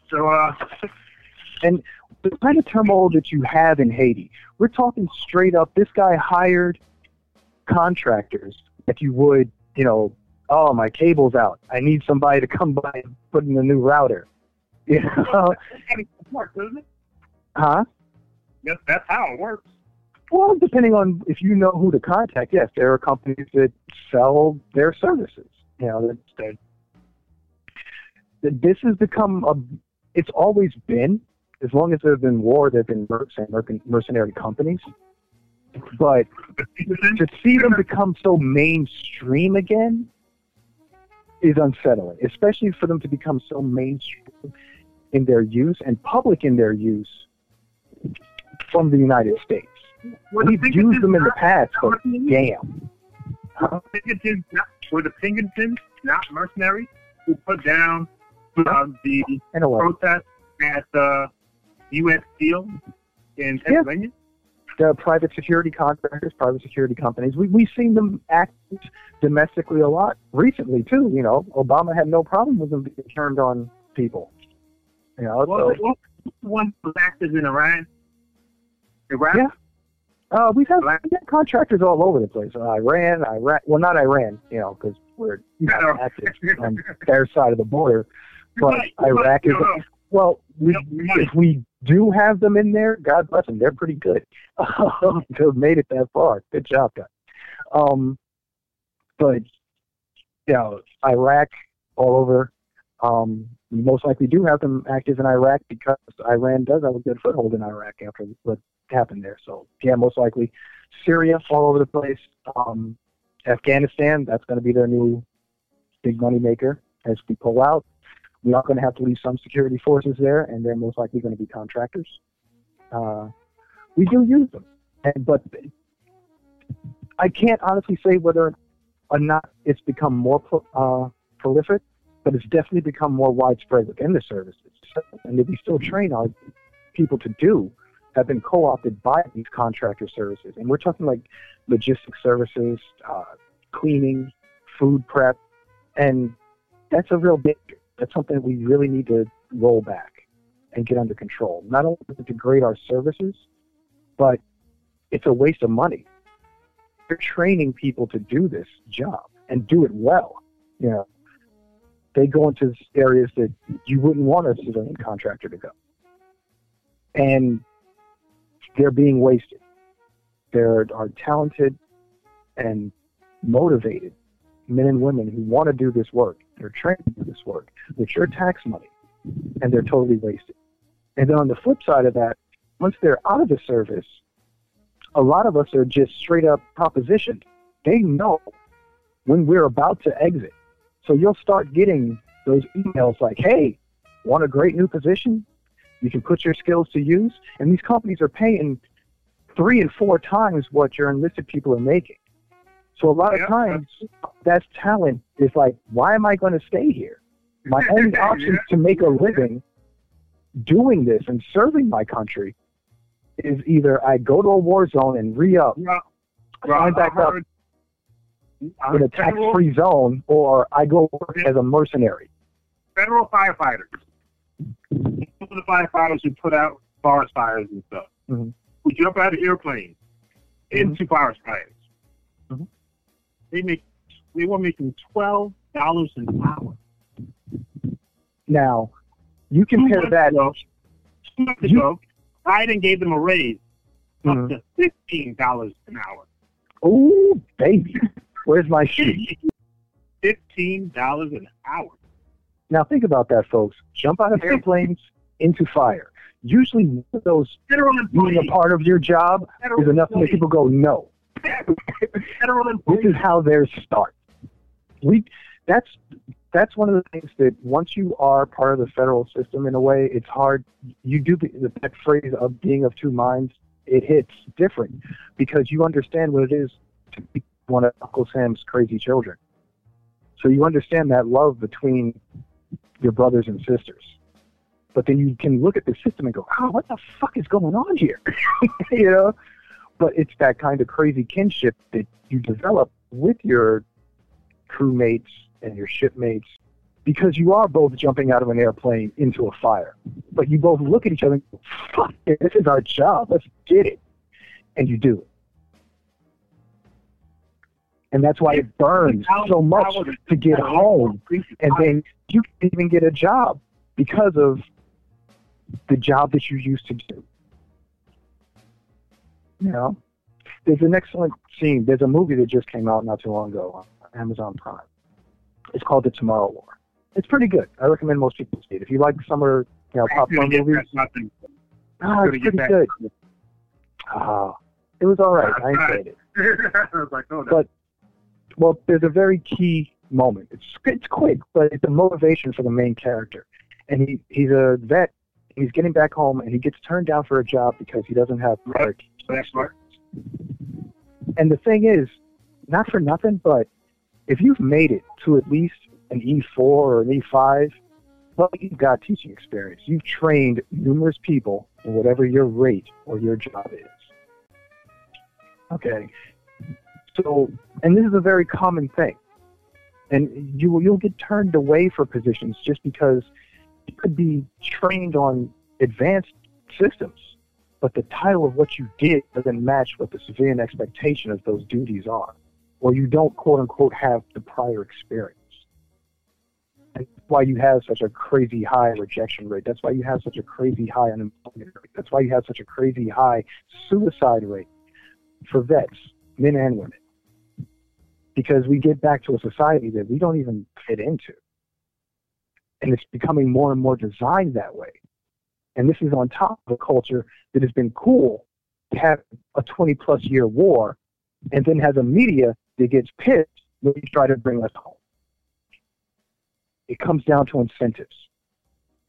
So, uh, and the kind of turmoil that you have in Haiti, we're talking straight up. This guy hired contractors that you would, you know, oh, my cable's out. I need somebody to come by and put in a new router. You know? It works, doesn't it? huh? Yes, that's how it works. Well, depending on if you know who to contact, yes, there are companies that sell their services. You know, that, that, that this has become a. It's always been, as long as there's been war, there've been mercs and merc- mercenary companies. But to see them become so mainstream again is unsettling, especially for them to become so mainstream in their use and public in their use from the United States. The We've used them in the past, but damn. Pinkertons were the Pinkertons not mercenaries who put down uh, the In a way. protest at the U.S. Steel in Pennsylvania? The private security contractors, private security companies, we, we've seen them act domestically a lot recently, too. You know, Obama had no problem with them being turned on people. You know, Well, so, one who was active in Iran? Iraq? Yeah. uh, we've had, we've had contractors all over the place. Uh, Iran, Iraq, well, not Iran, you know, because we're No. active on their side of the border. But Right, Iraq is, no, no. well, we, No, if we do have them in there, God bless them. They're pretty good to have made it that far. Good job, guys. Um, but you know, Iraq all over. Um, we most likely do have them active in Iraq because Iran does have a good foothold in Iraq after what happened there. So yeah, most likely Syria all over the place. Um, Afghanistan, that's going to be their new big money maker as we pull out. We are going to have to leave some security forces there, and they're most likely going to be contractors. Uh, we do use them, and, but I can't honestly say whether or not it's become more uh, prolific, but it's definitely become more widespread within the services. And that we still train our people to do have been co-opted by these contractor services, and we're talking like logistics services, uh, cleaning, food prep, and that's a real danger. That's something we really need to roll back and get under control. Not only does it degrade our services, but it's a waste of money. You're training people to do this job and do it well. You know, they go into areas that you wouldn't want a civilian contractor to go, and they're being wasted. There are talented and motivated men and women who want to do this work. They're trained to do this work with your tax money, and they're totally wasted. And then on the flip side of that, once they're out of the service, a lot of us are just straight up propositioned. They know when we're about to exit. So you'll start getting those emails like, hey, want a great new position? You can put your skills to use. And these companies are paying three and four times what your enlisted people are making. So a lot of Yeah. times, that's talent is like, why am I going to stay here? My only option to make a living doing this and serving my country is either I go to a war zone and re-up Well, sign back up in uh, a federal, tax-free zone, or I go work as a mercenary. federal firefighters. The firefighters who put out forest fires and stuff. Mhm. Who jump out of airplanes into forest fires. Mhm. They make they were making twelve dollars an hour. Now, you compare months that. ago, two months You- ago, Biden gave them a raise up Mhm. to fifteen dollars an hour. Oh, baby, where's my sheet? Fifteen dollars an hour. Now think about that, folks. Jump out of airplanes into fire. Usually, those being a part of your job Federal is enough to make people go, no. This is how theirs start. We that's that's one of the things that once you are part of the federal system in a way, it's hard. You do the, that phrase of being of two minds. It hits different because you understand what it is to be one of Uncle Sam's crazy children. So you understand that love between your brothers and sisters. But then you can look at the system and go, oh, what the fuck is going on here? you know? But it's that kind of crazy kinship that you develop with your crewmates and your shipmates because you are both jumping out of an airplane into a fire. But you both look at each other and go, fuck it, this is our job. Let's get it. And you do it. And that's why it burns so much to get home. And then you can't even get a job because of the job that you used to do. You know? There's an excellent scene. There's a movie that just came out not too long ago on Amazon Prime. It's called The Tomorrow War. It's pretty good. I recommend most people see it. If you like summer, you know, popcorn movies, nothing. ah, it's pretty good. Ah, it was all right. I enjoyed it. I was like, oh, no. But well, there's a very key moment. It's it's quick, but it's a motivation for the main character. And he he's a vet. He's getting back home, and he gets turned down for a job because he doesn't have prior That's smart. And the thing is, not for nothing, but if you've made it to at least an E4 or an E5, well, you've got teaching experience. You've trained numerous people in whatever your rate or your job is. Okay. So, and this is a very common thing. And you you'll get turned away for positions just because you could be trained on advanced systems, but the title of what you did doesn't match what the civilian expectation of those duties are, or you don't quote unquote have the prior experience. And that's why you have such a crazy high rejection rate. That's why you have such a crazy high unemployment rate. That's why you have such a crazy high suicide rate for vets, men and women. Because we get back to a society that we don't even fit into. And it's becoming more and more designed that way. And this is on top of a culture that has been cool to have a 20 plus year war and then has a media that gets pissed when you try to bring us home. It comes down to incentives.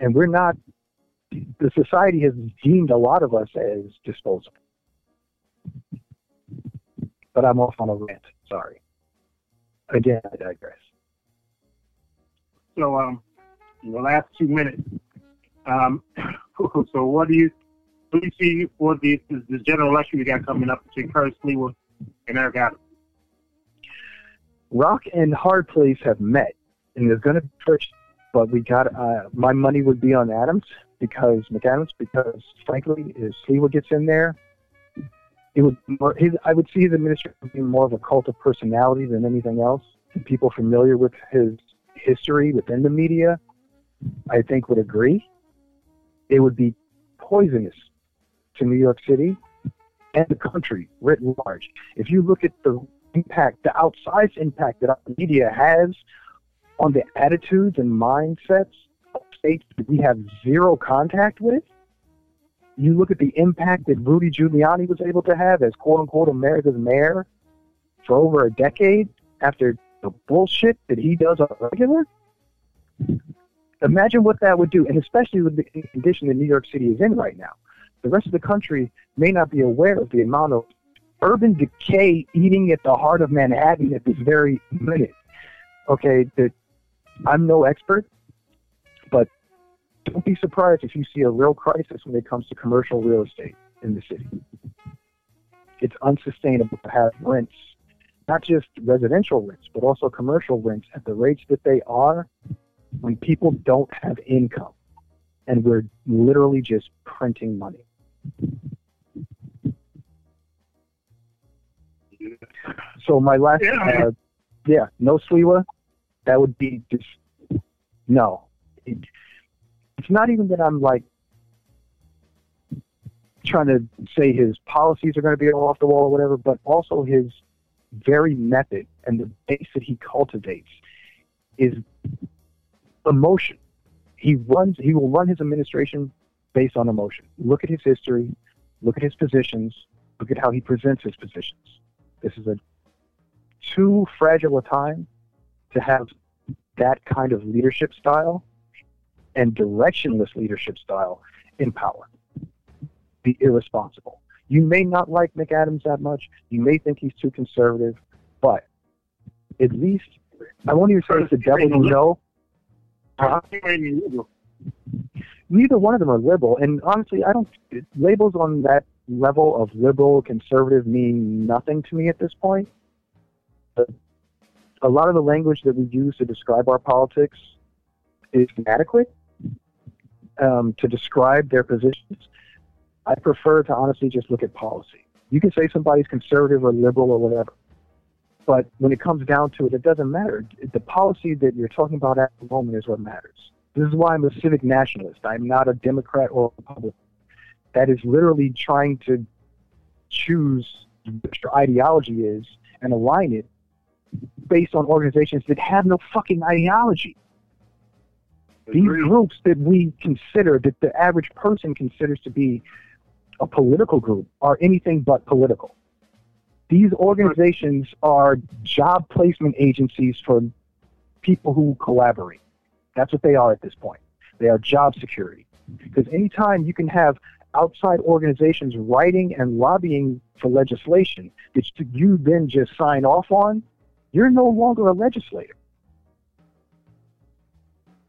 And we're not, the society has deemed a lot of us as disposable. But I'm off on a rant. Sorry. Again, I digress. So, um, in the last two minutes, um, so what do you, what do you see for the, the general election we got coming up between Curtis Sliwa and Eric Adams? Rock and Hard Place have met, and there's going to be first, but we got uh, my money would be on Adams because McAdams because frankly, if Sliwa gets in there, it would more, his I would see his administration being more of a cult of personality than anything else. And people familiar with his history within the media, I think, would agree. It would be poisonous to New York City and the country writ large. If you look at the impact, the outsized impact that our media has on the attitudes and mindsets of states that we have zero contact with, you look at the impact that Rudy Giuliani was able to have as quote unquote America's mayor for over a decade after the bullshit that he does on regular. Imagine what that would do, and especially with the condition that New York City is in right now. The rest of the country may not be aware of the amount of urban decay eating at the heart of Manhattan at this very minute. Okay, that I'm no expert, but don't be surprised if you see a real crisis when it comes to commercial real estate in the city. It's unsustainable to have rents, not just residential rents, but also commercial rents at the rates that they are when people don't have income. And we're literally just printing money. So my last, Yeah, uh, yeah, no Sliwa. That would be just no. It, it's not even that I'm like trying to say his policies are going to be all off the wall or whatever, but also his very method and the base that he cultivates is emotion. He runs. He will run his administration based on emotion. Look at his history. Look at his positions. Look at how he presents his positions. This is a too fragile a time to have that kind of leadership style and directionless leadership style in power. Be irresponsible. You may not like McAdams that much. You may think he's too conservative, but at least I won't even say it's the devil you know. Huh? Neither one of them are liberal, and honestly, I don't. Labels on that level of liberal, conservative mean nothing to me at this point. But a lot of the language that we use to describe our politics is inadequate um, to describe their positions. I prefer to honestly just look at policy. You can say somebody's conservative or liberal or whatever, But when it comes down to it, it doesn't matter. The policy that you're talking about at the moment is what matters. This is why I'm a civic nationalist. I'm not a Democrat or a Republican. That is literally trying to choose what your ideology is and align it based on organizations that have no fucking ideology. These groups that we consider, that the average person considers to be a political group, are anything but political. These organizations are job placement agencies for people who collaborate. That's what they are at this point. They are job security. Because anytime you can have outside organizations writing and lobbying for legislation that you then just sign off on, you're no longer a legislator.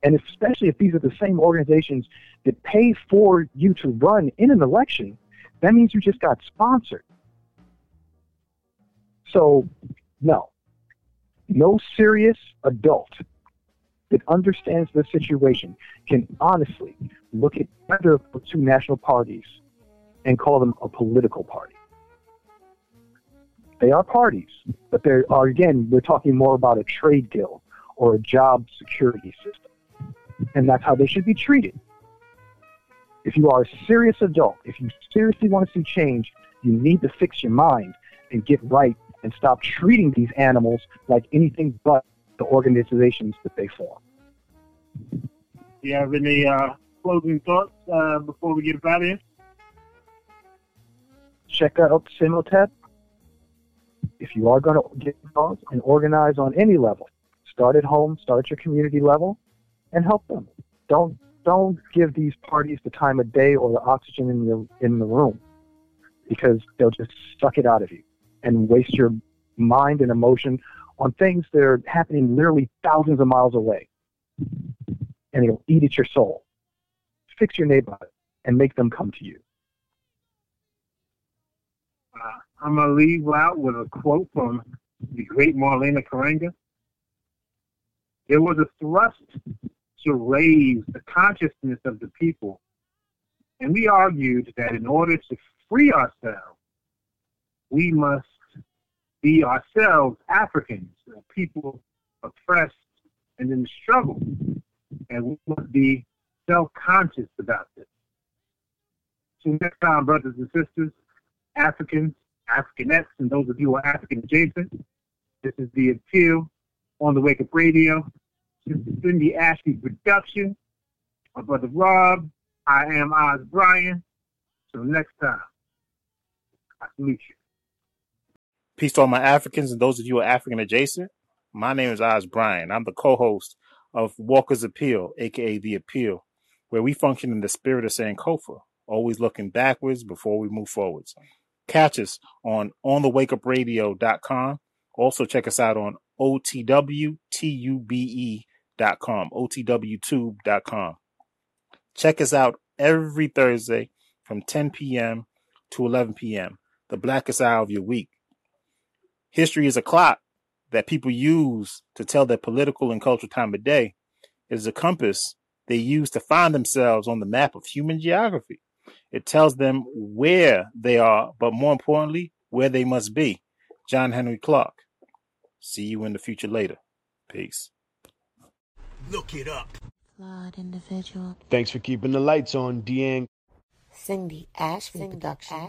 And especially if these are the same organizations that pay for you to run in an election, that means you just got sponsored. So, no. No serious adult that understands the situation can honestly look at either of the two national parties and call them a political party. They are parties, but they are, again, we're talking more about a trade guild or a job security system. And that's how they should be treated. If you are a serious adult, if you seriously want to see change, you need to fix your mind and get right and stop treating these animals like anything but the organizations that they form. Do you have any uh, closing thoughts uh, before we get out of here? Check out CEMOTAP. If you are going to get involved and organize on any level, start at home, start at your community level, and help them. Don't don't give these parties the time of day or the oxygen in the in the room because they'll just suck it out of you and waste your mind and emotion on things that are happening literally thousands of miles away. And it'll eat at your soul. Fix your neighborhood and make them come to you. Uh, I'm going to leave out with a quote from the great Maulana Karenga. There was a thrust to raise the consciousness of the people, and we argued that in order to free ourselves, we must be ourselves Africans, people oppressed and in struggle, and we must be self-conscious about this. So next time, brothers and sisters, Africans, Africanettes, and those of you who are African adjacent, this is the appeal on the Wake Up Radio. This is Cindy Ashley production. My brother Rob. I am Oz Brian. So next time, I salute you. Peace to all my Africans and those of you who are African adjacent. My name is Oz Bryan. I'm the co-host of Walker's Appeal, aka The Appeal, where we function in the spirit of Sankofa, always looking backwards before we move forwards. Catch us on onthewakeupradio.com. Also check us out on otwtube.com, otwtube.com. Check us out every Thursday from 10 p.m. to 11 p.m., the blackest hour of your week. History is a clock that people use to tell their political and cultural time of day. It is a compass they use to find themselves on the map of human geography. It tells them where they are, but more importantly, where they must be. John Henrik Clarke. See you in the future later. Peace. Look it up. Flawed individual. Thanks for keeping the lights on, Deang. Cindy Ashby Production.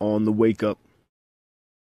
On the Wake Up